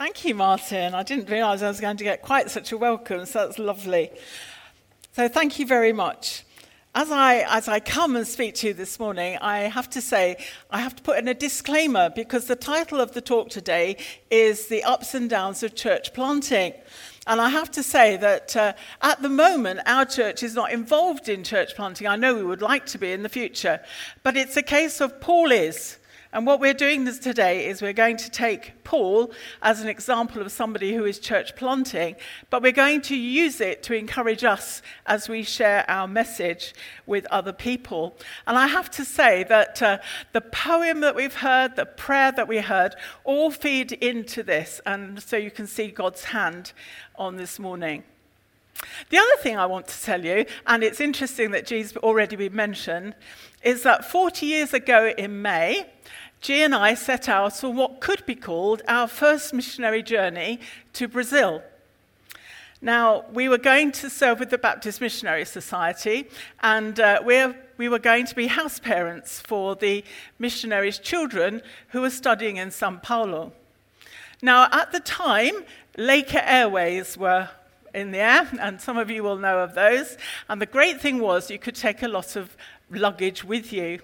Thank you, Martin. I didn't realise I was going to get quite such a welcome, so that's lovely. So, thank you very much. As I, as I come and speak to you this morning, I have to say, I have to put in a disclaimer because the title of the talk today is The Ups and Downs of Church Planting. And I have to say that uh, at the moment, our church is not involved in church planting. I know we would like to be in the future, but it's a case of Paul is. And what we're doing this today is we're going to take Paul as an example of somebody who is church planting, but we're going to use it to encourage us as we share our message with other people. And I have to say that uh, the poem that we've heard, the prayer that we heard, all feed into this. And so you can see God's hand on this morning. The other thing I want to tell you, and it's interesting that G's already been mentioned, is that 40 years ago in May, G and I set out on what could be called our first missionary journey to Brazil. Now, we were going to serve with the Baptist Missionary Society, and uh, we were going to be house parents for the missionaries' children who were studying in Sao Paulo. Now, at the time, Laker Airways were in the air, and some of you will know of those. And the great thing was you could take a lot of luggage with you.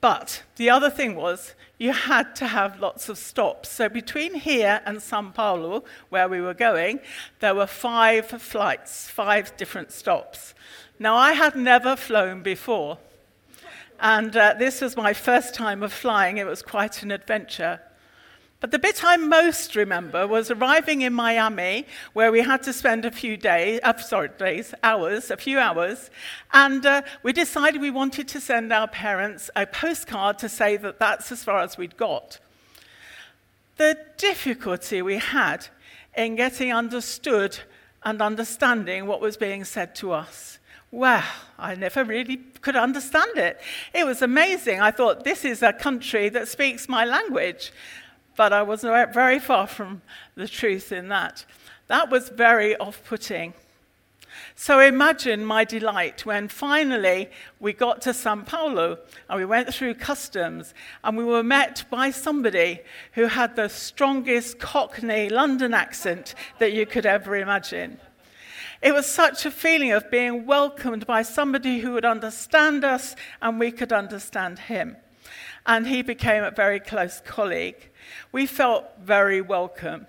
But the other thing was you had to have lots of stops. So between here and Sao Paulo, where we were going, there were five flights, five different stops. Now, I had never flown before. And uh, this was my first time of flying. It was quite an adventure. But the bit I most remember was arriving in Miami, where we had to spend a few days, uh, sorry, days, hours, a few hours, and uh, we decided we wanted to send our parents a postcard to say that that's as far as we'd got. The difficulty we had in getting understood and understanding what was being said to us. Well, I never really could understand it. It was amazing. I thought, this is a country that speaks my language but I was very far from the truth in that. That was very off putting. So imagine my delight when finally we got to Sao Paulo and we went through customs and we were met by somebody who had the strongest Cockney London accent that you could ever imagine. It was such a feeling of being welcomed by somebody who would understand us and we could understand him. And he became a very close colleague. We felt very welcome.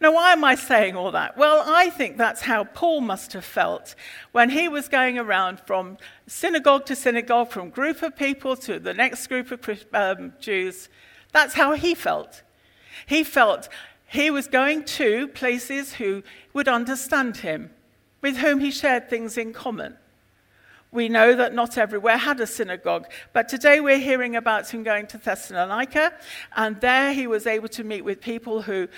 Now, why am I saying all that? Well, I think that's how Paul must have felt when he was going around from synagogue to synagogue, from group of people to the next group of um, Jews. That's how he felt. He felt he was going to places who would understand him, with whom he shared things in common. We know that not everywhere had a synagogue, but today we're hearing about him going to Thessalonica, and there he was able to meet with people who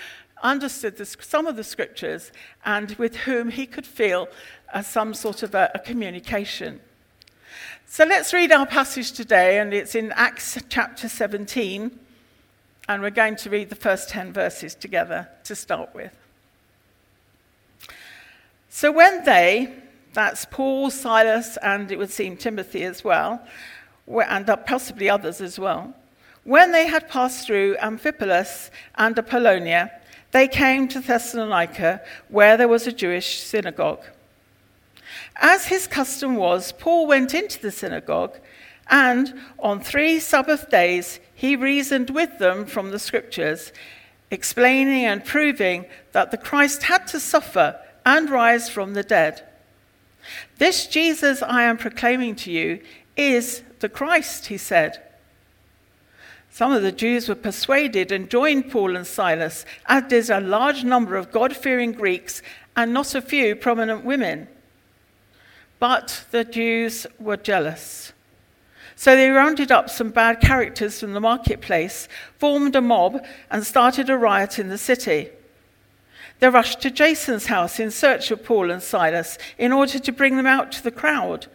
understood the, some of the scriptures and with whom he could feel uh, some sort of a, a communication. So let's read our passage today, and it's in Acts chapter 17, and we're going to read the first 10 verses together to start with. So when they, that's Paul, Silas, and it would seem Timothy as well, and possibly others as well. When they had passed through Amphipolis and Apollonia, they came to Thessalonica, where there was a Jewish synagogue. As his custom was, Paul went into the synagogue, and on three Sabbath days he reasoned with them from the scriptures, explaining and proving that the Christ had to suffer and rise from the dead this Jesus I am proclaiming to you is the Christ, he said. Some of the Jews were persuaded and joined Paul and Silas, as did a large number of God fearing Greeks and not a few prominent women. But the Jews were jealous. So they rounded up some bad characters from the marketplace, formed a mob, and started a riot in the city. They rushed to Jason's house in search of Paul and Silas in order to bring them out to the crowd.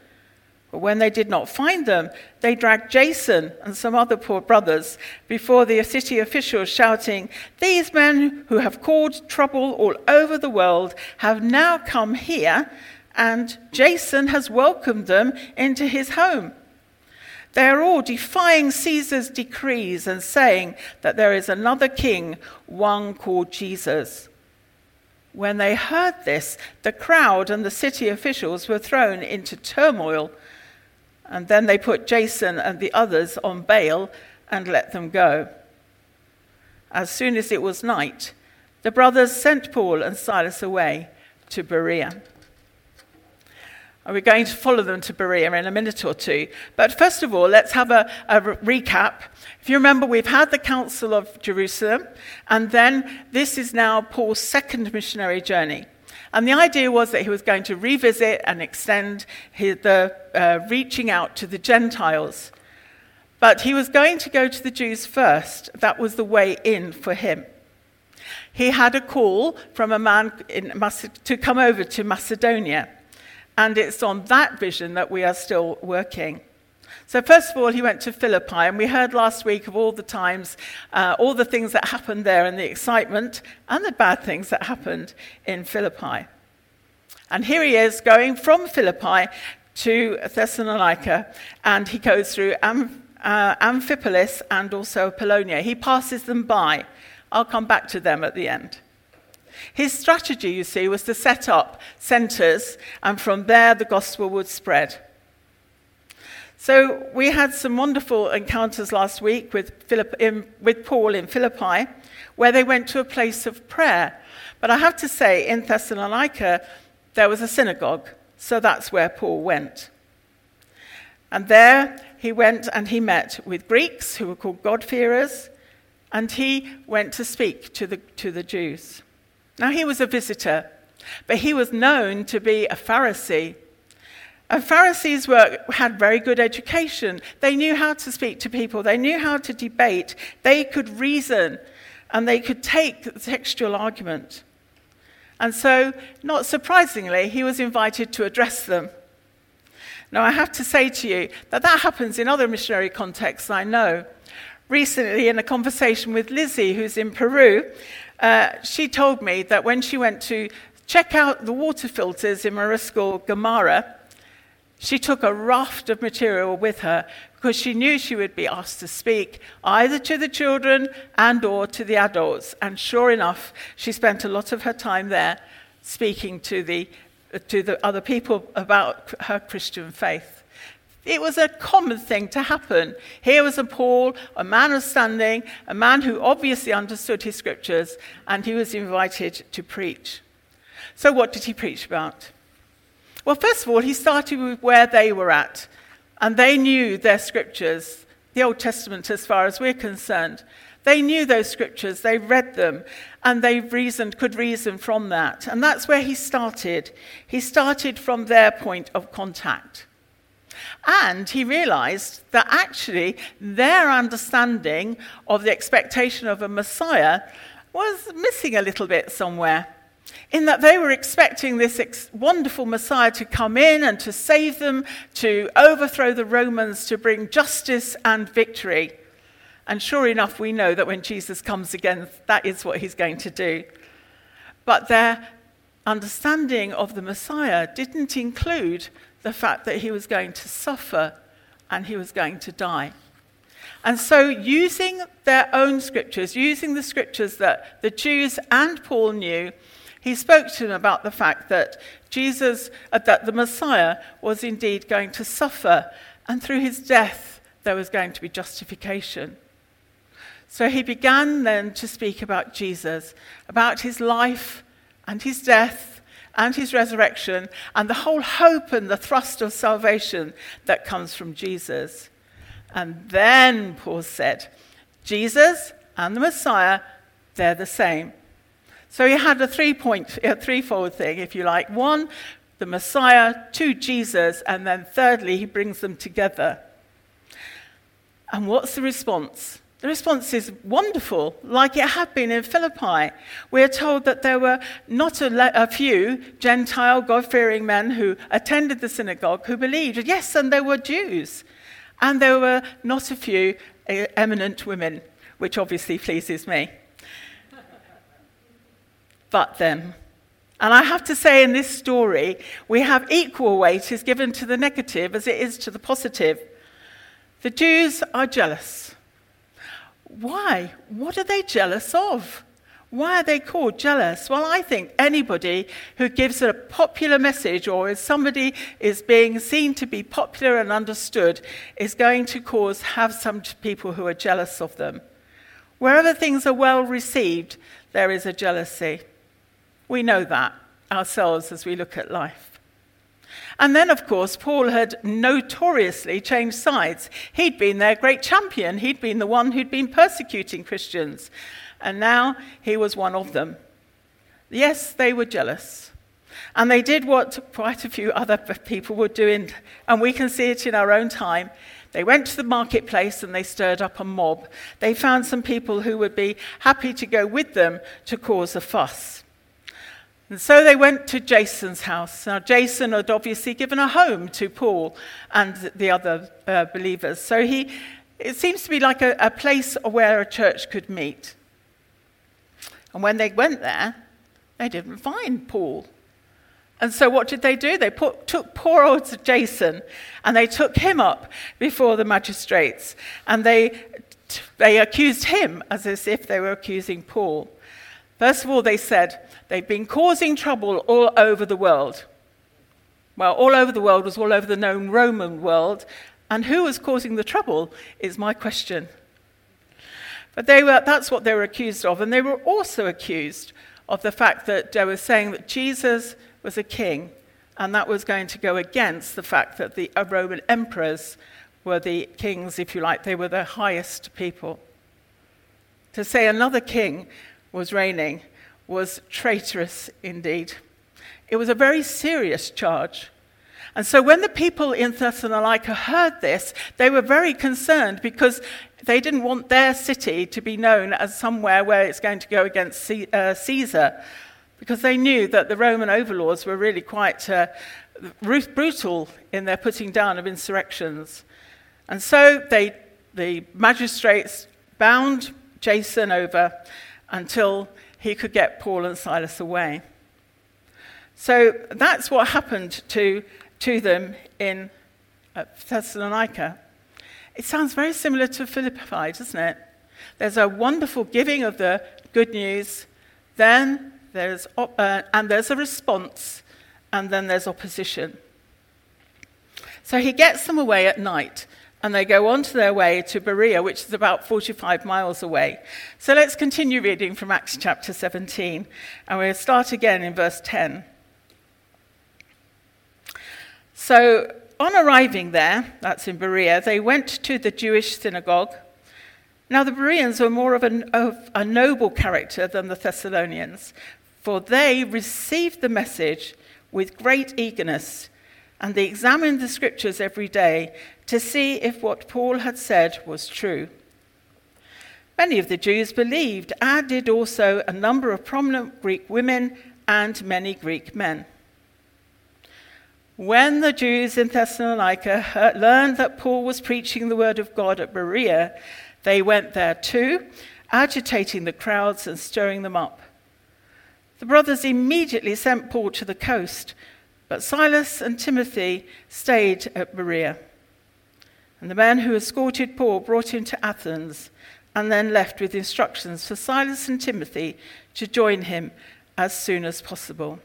But when they did not find them, they dragged Jason and some other poor brothers before the city officials, shouting, These men who have caused trouble all over the world have now come here, and Jason has welcomed them into his home. They are all defying Caesar's decrees and saying that there is another king, one called Jesus. When they heard this, the crowd and the city officials were thrown into turmoil. And then they put Jason and the others on bail and let them go. As soon as it was night, the brothers sent Paul and Silas away to Berea. And we're going to follow them to Berea in a minute or two. But first of all, let's have a, a recap. If you remember, we've had the Council of Jerusalem, and then this is now Paul's second missionary journey. And the idea was that he was going to revisit and extend his, the uh, reaching out to the Gentiles. But he was going to go to the Jews first. That was the way in for him. He had a call from a man in, to come over to Macedonia. And it's on that vision that we are still working. So, first of all, he went to Philippi, and we heard last week of all the times, uh, all the things that happened there, and the excitement and the bad things that happened in Philippi. And here he is going from Philippi to Thessalonica, and he goes through Am- uh, Amphipolis and also Apollonia. He passes them by. I'll come back to them at the end. His strategy, you see, was to set up centres, and from there the gospel would spread. So we had some wonderful encounters last week with, in, with Paul in Philippi, where they went to a place of prayer. But I have to say, in Thessalonica, there was a synagogue, so that's where Paul went. And there he went and he met with Greeks who were called God-fearers, and he went to speak to the, to the Jews. Now, he was a visitor, but he was known to be a Pharisee. And Pharisees were, had very good education. They knew how to speak to people, they knew how to debate, they could reason, and they could take the textual argument. And so, not surprisingly, he was invited to address them. Now, I have to say to you that that happens in other missionary contexts, I know. Recently, in a conversation with Lizzie, who's in Peru, uh, she told me that when she went to check out the water filters in Mariscal Gamarra, she took a raft of material with her because she knew she would be asked to speak either to the children and or to the adults. And sure enough, she spent a lot of her time there speaking to the, to the other people about her Christian faith. It was a common thing to happen. Here was a Paul, a man of standing, a man who obviously understood his scriptures, and he was invited to preach. So, what did he preach about? Well, first of all, he started with where they were at, and they knew their scriptures, the Old Testament as far as we're concerned. They knew those scriptures, they read them, and they reasoned, could reason from that. And that's where he started. He started from their point of contact. And he realized that actually their understanding of the expectation of a Messiah was missing a little bit somewhere. In that they were expecting this ex- wonderful Messiah to come in and to save them, to overthrow the Romans, to bring justice and victory. And sure enough, we know that when Jesus comes again, that is what he's going to do. But their understanding of the Messiah didn't include the fact that he was going to suffer and he was going to die. And so, using their own scriptures, using the scriptures that the Jews and Paul knew, he spoke to them about the fact that Jesus, uh, that the Messiah was indeed going to suffer, and through his death, there was going to be justification. So he began then to speak about Jesus, about his life and his death and his resurrection and the whole hope and the thrust of salvation that comes from Jesus. And then Paul said, Jesus and the Messiah, they're the same. So he had a three point, a threefold thing, if you like. One, the Messiah, two, Jesus, and then thirdly, he brings them together. And what's the response? The response is wonderful, like it had been in Philippi. We are told that there were not a, le- a few Gentile, God fearing men who attended the synagogue who believed. Yes, and there were Jews. And there were not a few uh, eminent women, which obviously pleases me. but then, and I have to say, in this story, we have equal weight is given to the negative as it is to the positive. The Jews are jealous. Why? What are they jealous of? Why are they called jealous? Well, I think anybody who gives a popular message or is somebody is being seen to be popular and understood is going to cause have some people who are jealous of them. Wherever things are well received, there is a jealousy. We know that ourselves as we look at life. And then, of course, Paul had notoriously changed sides. He'd been their great champion, he'd been the one who'd been persecuting Christians and now he was one of them. Yes, they were jealous. And they did what quite a few other people were doing, and we can see it in our own time. They went to the marketplace and they stirred up a mob. They found some people who would be happy to go with them to cause a fuss. And so they went to Jason's house. Now, Jason had obviously given a home to Paul and the other uh, believers. So he, it seems to be like a, a place where a church could meet. And when they went there, they didn't find Paul. And so what did they do? They put, took poor old Jason and they took him up before the magistrates and they, they accused him as if they were accusing Paul. First of all, they said they've been causing trouble all over the world. Well, all over the world was all over the known Roman world. And who was causing the trouble is my question. But they were, that's what they were accused of. And they were also accused of the fact that they were saying that Jesus was a king, and that was going to go against the fact that the uh, Roman emperors were the kings, if you like, they were the highest people. To say another king was reigning was traitorous indeed. It was a very serious charge. And so when the people in Thessalonica heard this, they were very concerned because they didn't want their city to be known as somewhere where it's going to go against uh, Caesar, because they knew that the Roman overlords were really quite uh, brutal in their putting down of insurrections. And so they, the magistrates bound Jason over until he could get Paul and Silas away. So that's what happened to, to them in uh, Thessalonica. It sounds very similar to Philippi, doesn't it? There's a wonderful giving of the good news, then there's, uh, and there's a response, and then there's opposition. So he gets them away at night, and they go on to their way to Berea, which is about 45 miles away. So let's continue reading from Acts chapter 17, and we'll start again in verse 10. So on arriving there, that's in Berea, they went to the Jewish synagogue. Now, the Bereans were more of, an, of a noble character than the Thessalonians, for they received the message with great eagerness, and they examined the scriptures every day to see if what Paul had said was true. Many of the Jews believed, as did also a number of prominent Greek women and many Greek men. When the Jews in Thessalonica learned that Paul was preaching the word of God at Berea, they went there too, agitating the crowds and stirring them up. The brothers immediately sent Paul to the coast, but Silas and Timothy stayed at Berea. And the man who escorted Paul brought him to Athens and then left with instructions for Silas and Timothy to join him as soon as possible.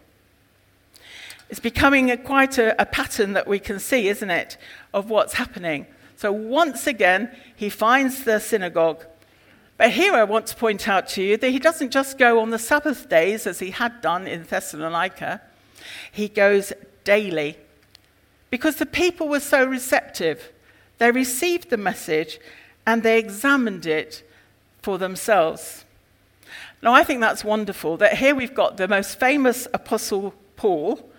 It's becoming a, quite a, a pattern that we can see, isn't it, of what's happening. So once again, he finds the synagogue. But here I want to point out to you that he doesn't just go on the Sabbath days as he had done in Thessalonica, he goes daily. Because the people were so receptive. They received the message and they examined it for themselves. Now, I think that's wonderful that here we've got the most famous apostle Paul,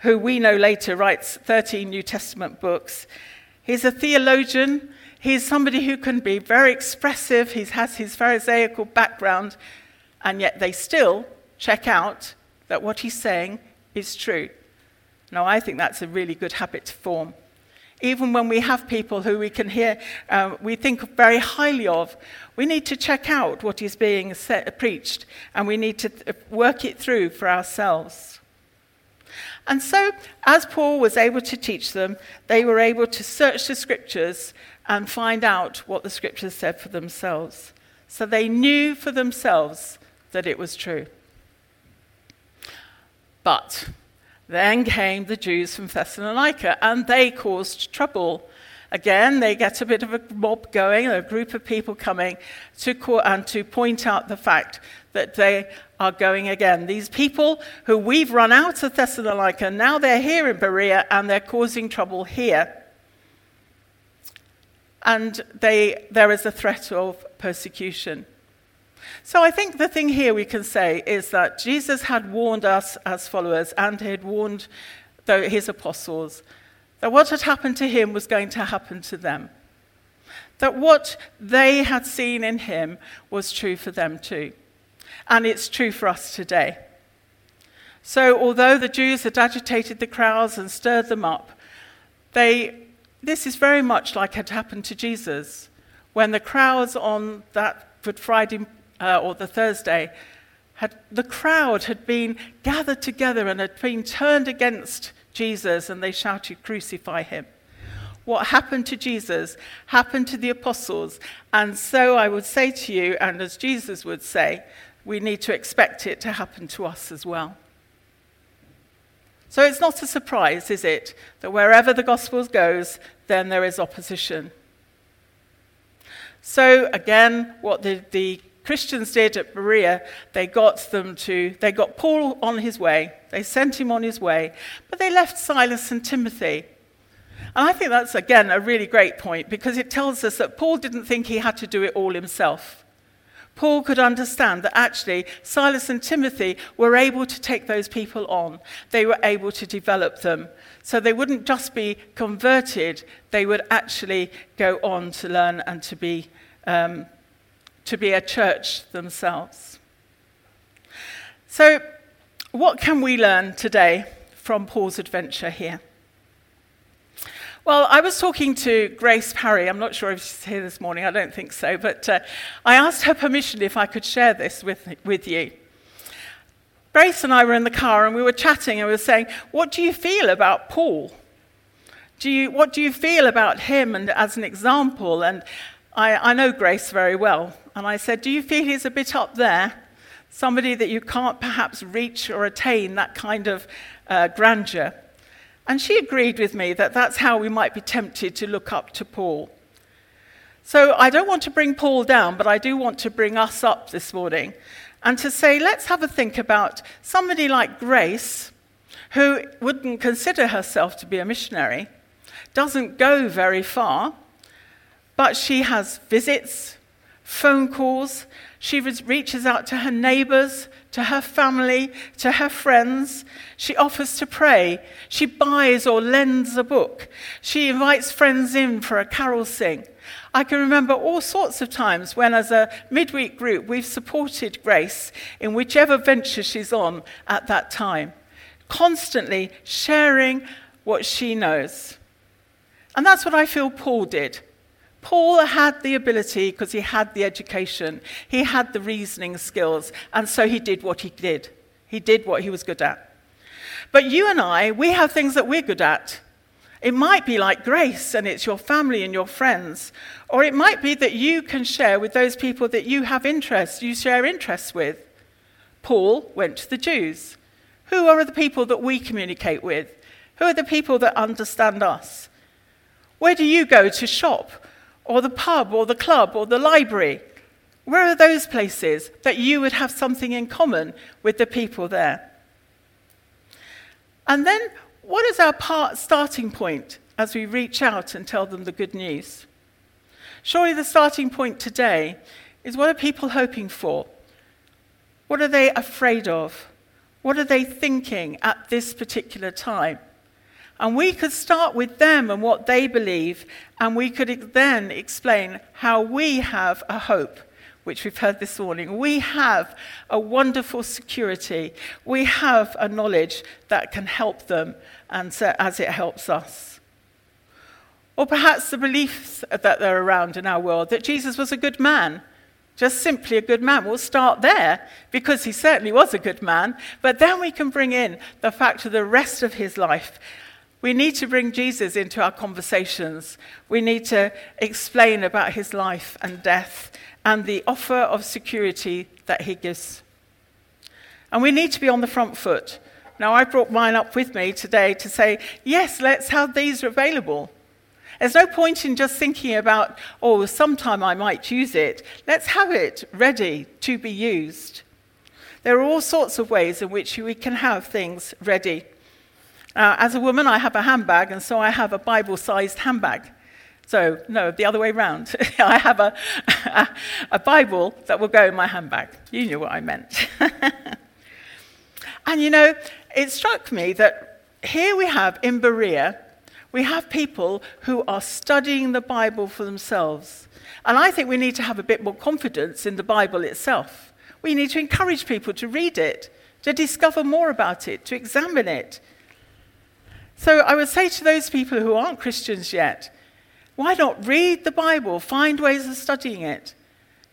who we know later writes 13 New Testament books. He's a theologian. He's somebody who can be very expressive. He has his Pharisaical background, and yet they still check out that what he's saying is true. Now, I think that's a really good habit to form. Even when we have people who we can hear, uh, we think very highly of, we need to check out what is being set, preached, and we need to th- work it through for ourselves. And so, as Paul was able to teach them, they were able to search the scriptures and find out what the scriptures said for themselves. So they knew for themselves that it was true. But then came the Jews from Thessalonica, and they caused trouble. Again, they get a bit of a mob going, a group of people coming to call, and to point out the fact that they are going again. These people who we've run out of Thessalonica, now they're here in Berea and they're causing trouble here. And they, there is a threat of persecution. So I think the thing here we can say is that Jesus had warned us as followers and he had warned his apostles that what had happened to him was going to happen to them. That what they had seen in him was true for them too. And it's true for us today. So, although the Jews had agitated the crowds and stirred them up, they, this is very much like had happened to Jesus when the crowds on that Good Friday uh, or the Thursday had, the crowd had been gathered together and had been turned against Jesus and they shouted, Crucify him. What happened to Jesus happened to the apostles. And so I would say to you, and as Jesus would say, we need to expect it to happen to us as well. So it's not a surprise, is it, that wherever the gospel goes, then there is opposition. So again, what the, the Christians did at Berea, they got them to, they got Paul on his way, they sent him on his way, but they left Silas and Timothy. And I think that's, again, a really great point because it tells us that Paul didn't think he had to do it all himself. Paul could understand that actually Silas and Timothy were able to take those people on. They were able to develop them. So they wouldn't just be converted, they would actually go on to learn and to be, um, to be a church themselves. So, what can we learn today from Paul's adventure here? Well, I was talking to Grace Parry. I'm not sure if she's here this morning. I don't think so. But uh, I asked her permission if I could share this with, with you. Grace and I were in the car and we were chatting and we were saying, What do you feel about Paul? Do you, what do you feel about him and as an example? And I, I know Grace very well. And I said, Do you feel he's a bit up there? Somebody that you can't perhaps reach or attain that kind of uh, grandeur. And she agreed with me that that's how we might be tempted to look up to Paul. So I don't want to bring Paul down, but I do want to bring us up this morning and to say, let's have a think about somebody like Grace, who wouldn't consider herself to be a missionary, doesn't go very far, but she has visits, phone calls, she reaches out to her neighbors, to her family, to her friends. She offers to pray. She buys or lends a book. She invites friends in for a carol sing. I can remember all sorts of times when, as a midweek group, we've supported Grace in whichever venture she's on at that time, constantly sharing what she knows. And that's what I feel Paul did. Paul had the ability because he had the education, he had the reasoning skills, and so he did what he did. He did what he was good at. But you and I, we have things that we're good at. It might be like grace, and it's your family and your friends. Or it might be that you can share with those people that you have interests, you share interests with. Paul went to the Jews. Who are the people that we communicate with? Who are the people that understand us? Where do you go to shop? Or the pub or the club or the library? Where are those places that you would have something in common with the people there? And then, what is our part starting point as we reach out and tell them the good news? Surely the starting point today is what are people hoping for? What are they afraid of? What are they thinking at this particular time? And we could start with them and what they believe, and we could then explain how we have a hope, which we've heard this morning. We have a wonderful security. We have a knowledge that can help them and so, as it helps us. Or perhaps the beliefs that are around in our world that Jesus was a good man just simply a good man. We'll start there because he certainly was a good man, but then we can bring in the fact of the rest of his life We need to bring Jesus into our conversations. We need to explain about his life and death and the offer of security that he gives. And we need to be on the front foot. Now, I brought mine up with me today to say, yes, let's have these available. There's no point in just thinking about, oh, sometime I might use it. Let's have it ready to be used. There are all sorts of ways in which we can have things ready. Uh, as a woman, I have a handbag, and so I have a Bible sized handbag. So, no, the other way around. I have a, a, a, Bible that will go in my handbag. You knew what I meant. and you know, it struck me that here we have in Berea we have people who are studying the Bible for themselves. And I think we need to have a bit more confidence in the Bible itself. We need to encourage people to read it, to discover more about it, to examine it. So I would say to those people who aren't Christians yet, why not read the Bible, find ways of studying it?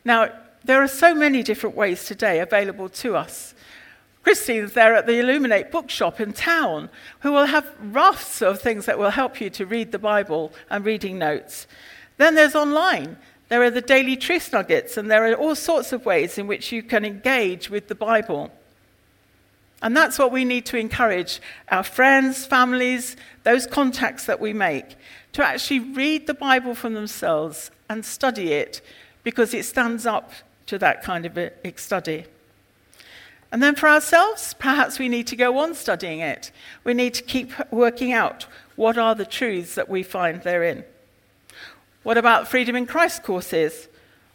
Now, there are so many different ways today available to us. Christine's there at the Illuminate bookshop in town who will have rafts of things that will help you to read the Bible and reading notes. Then there's online. There are the daily truth nuggets, and there are all sorts of ways in which you can engage with the Bible. And that's what we need to encourage our friends, families, those contacts that we make, to actually read the Bible for themselves and study it because it stands up to that kind of study. And then for ourselves, perhaps we need to go on studying it. We need to keep working out what are the truths that we find therein. What about Freedom in Christ courses?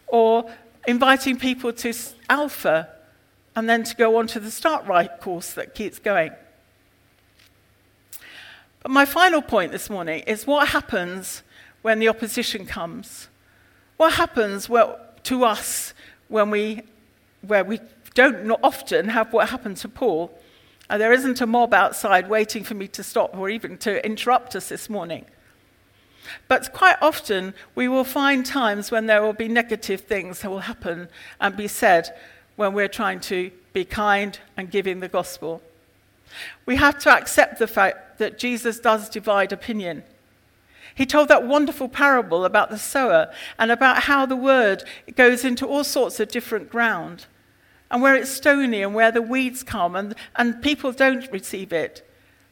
Or inviting people to Alpha and then to go on to the Start Right course that keeps going. But my final point this morning is what happens when the opposition comes? What happens well, to us when we, where we don't often have what happened to Paul. And there isn't a mob outside waiting for me to stop or even to interrupt us this morning. But quite often, we will find times when there will be negative things that will happen and be said when we're trying to be kind and giving the gospel. We have to accept the fact that Jesus does divide opinion. He told that wonderful parable about the sower and about how the word goes into all sorts of different ground and where it's stony and where the weeds come and, and people don't receive it.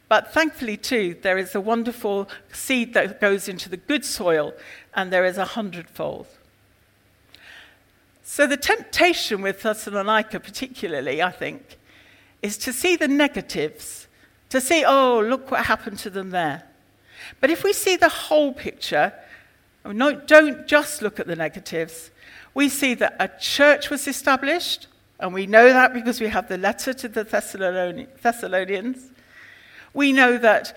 But thankfully, too, there is a wonderful seed that goes into the good soil, and there is a hundredfold. So, the temptation with Thessalonica, particularly, I think, is to see the negatives, to see, oh, look what happened to them there. But if we see the whole picture, don't just look at the negatives, we see that a church was established, and we know that because we have the letter to the Thessalonians. We know that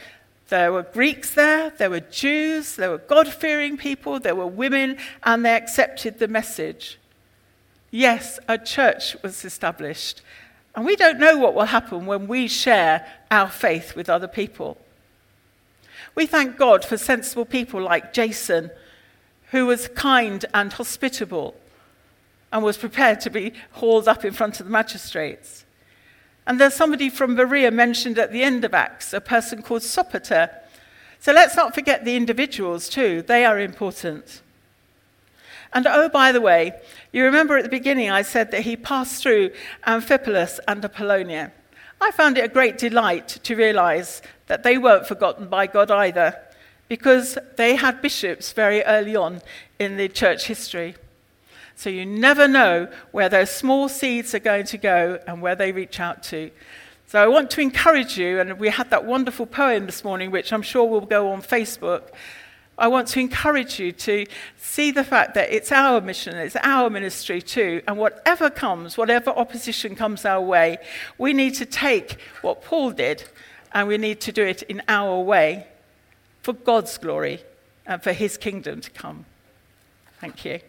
there were Greeks there, there were Jews, there were God fearing people, there were women, and they accepted the message. Yes, a church was established. And we don't know what will happen when we share our faith with other people. We thank God for sensible people like Jason, who was kind and hospitable and was prepared to be hauled up in front of the magistrates. And there's somebody from Berea mentioned at the end of Acts, a person called Sopater. So let's not forget the individuals too, they are important. And oh, by the way, you remember at the beginning I said that he passed through Amphipolis and Apollonia. I found it a great delight to realize that they weren't forgotten by God either, because they had bishops very early on in the church history. So you never know where those small seeds are going to go and where they reach out to. So I want to encourage you, and we had that wonderful poem this morning, which I'm sure will go on Facebook. I want to encourage you to see the fact that it's our mission, it's our ministry too, and whatever comes, whatever opposition comes our way, we need to take what Paul did and we need to do it in our way for God's glory and for his kingdom to come. Thank you.